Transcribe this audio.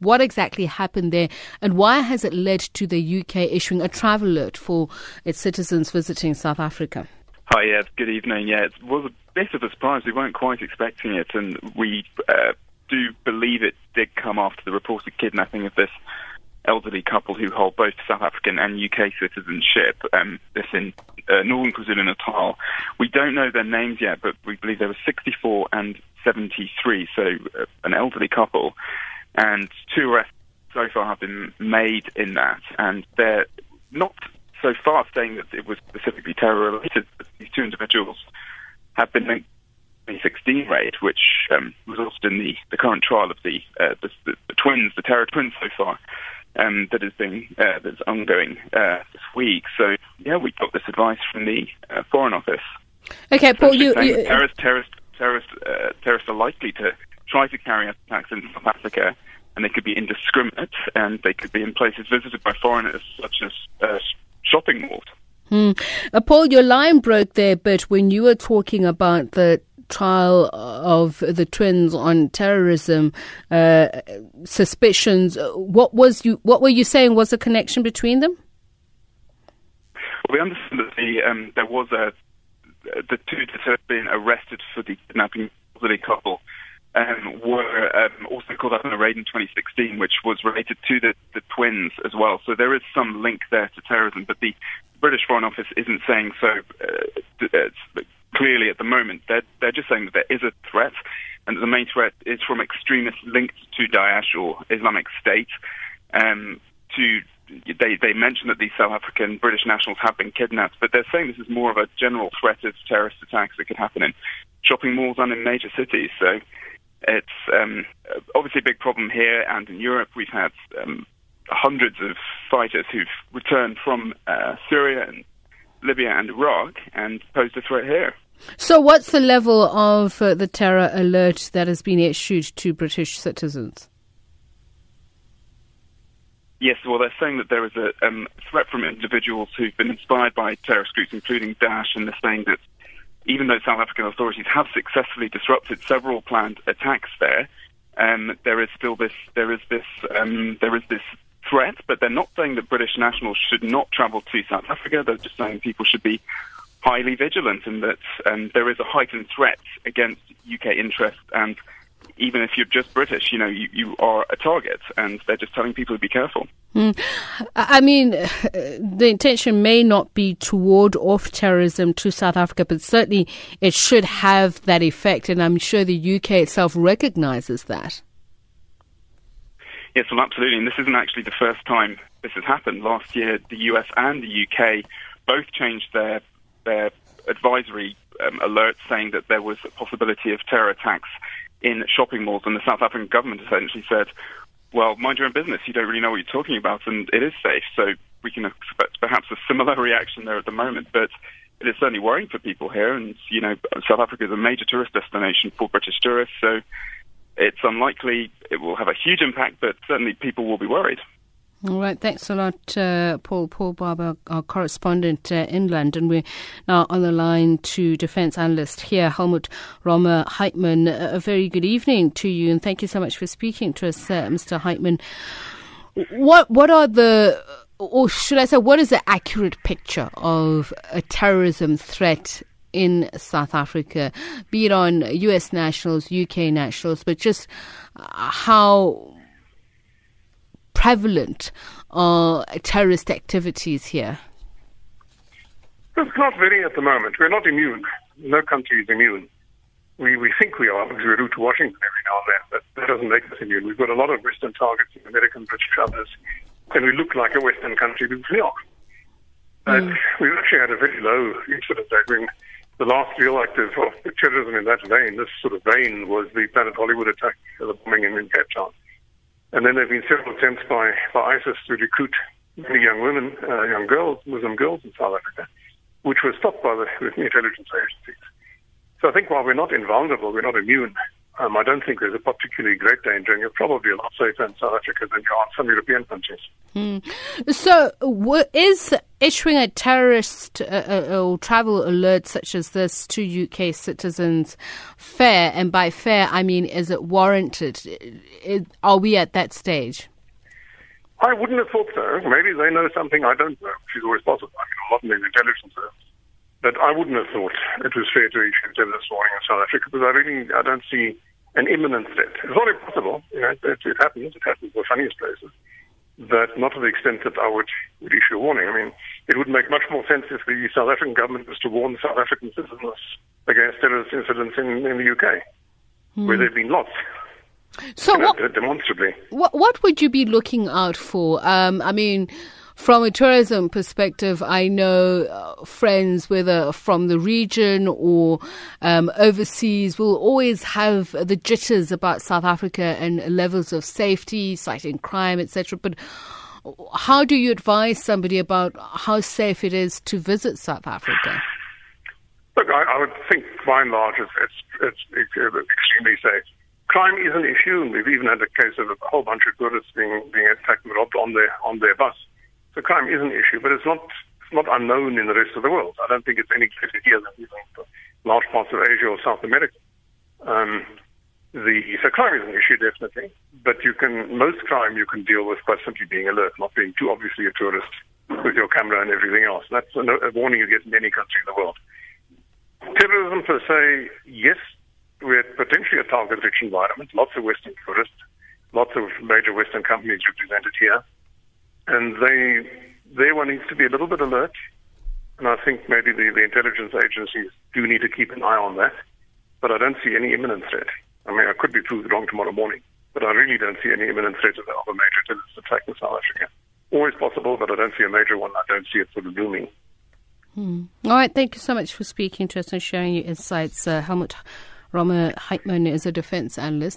what exactly happened there, and why has it led to the UK issuing a travel alert for its citizens visiting South Africa? Hi, yeah, good evening. Yeah, it was a bit of a surprise. We weren't quite expecting it, and we uh, do believe it did come after the reported kidnapping of this elderly couple who hold both South African and UK citizenship. Um, this in uh, northern KwaZulu-Natal. We don't know their names yet, but we believe they were 64 and 73, so uh, an elderly couple. And two arrests so far have been made in that, and they're not so far saying that it was specifically terror related. But these two individuals have been linked to the 2016 raid, which um, resulted in the, the current trial of the, uh, the, the, the twins, the terror twins so far um, that has been uh, that's ongoing uh, this week. So yeah, we got this advice from the uh, Foreign Office. Okay, Paul, you, you terrorists, terrorists, terrorists, uh, terrorists are likely to try to carry out attacks in South Africa, and they could be indiscriminate, and they could be in places visited by foreigners, such as uh, shopping malls. Hmm. Uh, Paul, your line broke there but when you were talking about the trial of the twins on terrorism uh, suspicions. What was you? What were you saying was a connection between them? Well, we understand that the, um, there was a the two that had been arrested for the kidnapping of the couple um, were um, also caught up in a raid in 2016, which was related to the, the twins as well. So there is some link there to terrorism, but the British Foreign Office isn't saying so uh, uh clearly at the moment. They're, they're just saying that there is a threat, and the main threat is from extremists linked to Daesh or Islamic State. Um, to they they mention that these South African British nationals have been kidnapped, but they're saying this is more of a general threat of terrorist attacks that could happen in shopping malls and in major cities. So it's um, obviously a big problem here and in Europe. We've had um, hundreds of fighters who've returned from uh, Syria and Libya and Iraq and posed a threat here. So, what's the level of uh, the terror alert that has been issued to British citizens? Yes, well, they're saying that there is a um, threat from individuals who've been inspired by terrorist groups, including Daesh, and they're saying that even though South African authorities have successfully disrupted several planned attacks there, um, there is still this there is this um, there is this threat. But they're not saying that British nationals should not travel to South Africa. They're just saying people should be highly vigilant and that um, there is a heightened threat against UK interests and even if you're just British, you know, you, you are a target, and they're just telling people to be careful. Mm. I mean, the intention may not be to ward off terrorism to South Africa, but certainly it should have that effect, and I'm sure the UK itself recognizes that. Yes, well, absolutely. And this isn't actually the first time this has happened. Last year, the US and the UK both changed their their advisory um, alerts saying that there was a possibility of terror attacks in shopping malls, and the South African government essentially said, "Well, mind your own business. You don't really know what you're talking about, and it is safe." So we can expect perhaps a similar reaction there at the moment, but it is certainly worrying for people here. And you know, South Africa is a major tourist destination for British tourists, so it's unlikely it will have a huge impact, but certainly people will be worried. All right, thanks a lot, uh, Paul. Paul Barber, our correspondent uh, in London. We're now on the line to defence analyst here, Helmoed Römer Heitman. A very good evening to you, and thank you so much for speaking to us, uh, Mr. Heitman. What what are the or should I say, what is the accurate picture of a terrorism threat in South Africa, be it on US nationals, UK nationals, but just how prevalent are terrorist activities here? It's not very at the moment. We're not immune. No country is immune. We, we think we are because we're route to Washington every now and then, but that doesn't make us immune. We've got a lot of Western targets, in American, British, others, and we look like a Western country because we are. But mm. we've actually had a very low incidence rate. I mean, the last real act of terrorism in that vein, this sort of vein, was the Planet Hollywood attack, the bombing in Cape Town. And then there have been several attempts by, by ISIS to recruit many young women, uh, young girls, Muslim girls in South Africa, which was stopped by the, intelligence agencies. So I think while we're not invulnerable, we're not immune. Um, I don't think there's a particularly great danger, and you're probably a lot safer in South Africa than you are in some European countries. Hmm. So, is issuing a terrorist uh, uh, or travel alert such as this to UK citizens fair? And by fair, I mean, is it warranted? Are we at that stage? I wouldn't have thought so. Maybe they know something I don't know, which is always possible. I mean, a lot in the intelligence service. But I wouldn't have thought it was fair to issue terrorist warning in South Africa because I really I don't see an imminent threat. It's not impossible. You know, it, it happens. It happens in the funniest places. But not to the extent that I would, would issue a warning. I mean, it would make much more sense if the South African government was to warn South African citizens against terrorist incidents in, in the UK, mm. where there have been lots. So what, demonstrably. What, what would you be looking out for? Um, I mean, from a tourism perspective, I know uh, friends, whether from the region or um, overseas, will always have the jitters about South Africa and levels of safety, citing crime, etc. But how do you advise somebody about how safe it is to visit South Africa? Look, I, I would think by and large it's, it's, it's extremely safe crime is an issue, and we've even had a case of a whole bunch of tourists being being attacked and robbed on their on their bus. So crime is an issue, but it's not it's not unknown in the rest of the world. I don't think it's any greater here than even large parts of Asia or South America. Um, the so crime is an issue definitely, but you can most crime you can deal with by simply being alert, not being too obviously a tourist with your camera and everything else. That's a, a warning you get in any country in the world. Terrorism per se, yes, we're potentially a target-rich environment. Lots of Western tourists, lots of major Western companies represented here and they there one needs to be a little bit alert. And I think maybe the, the intelligence agencies do need to keep an eye on that. But I don't see any imminent threat. I mean, I could be proved wrong tomorrow morning, but I really don't see any imminent threat of a major terrorist attack in South Africa. Always possible, but I don't see a major one. I don't see it sort of looming. Hmm. All right, thank you so much for speaking to us and sharing your insights. Uh, Helmoed Römer Heitman is a defense analyst.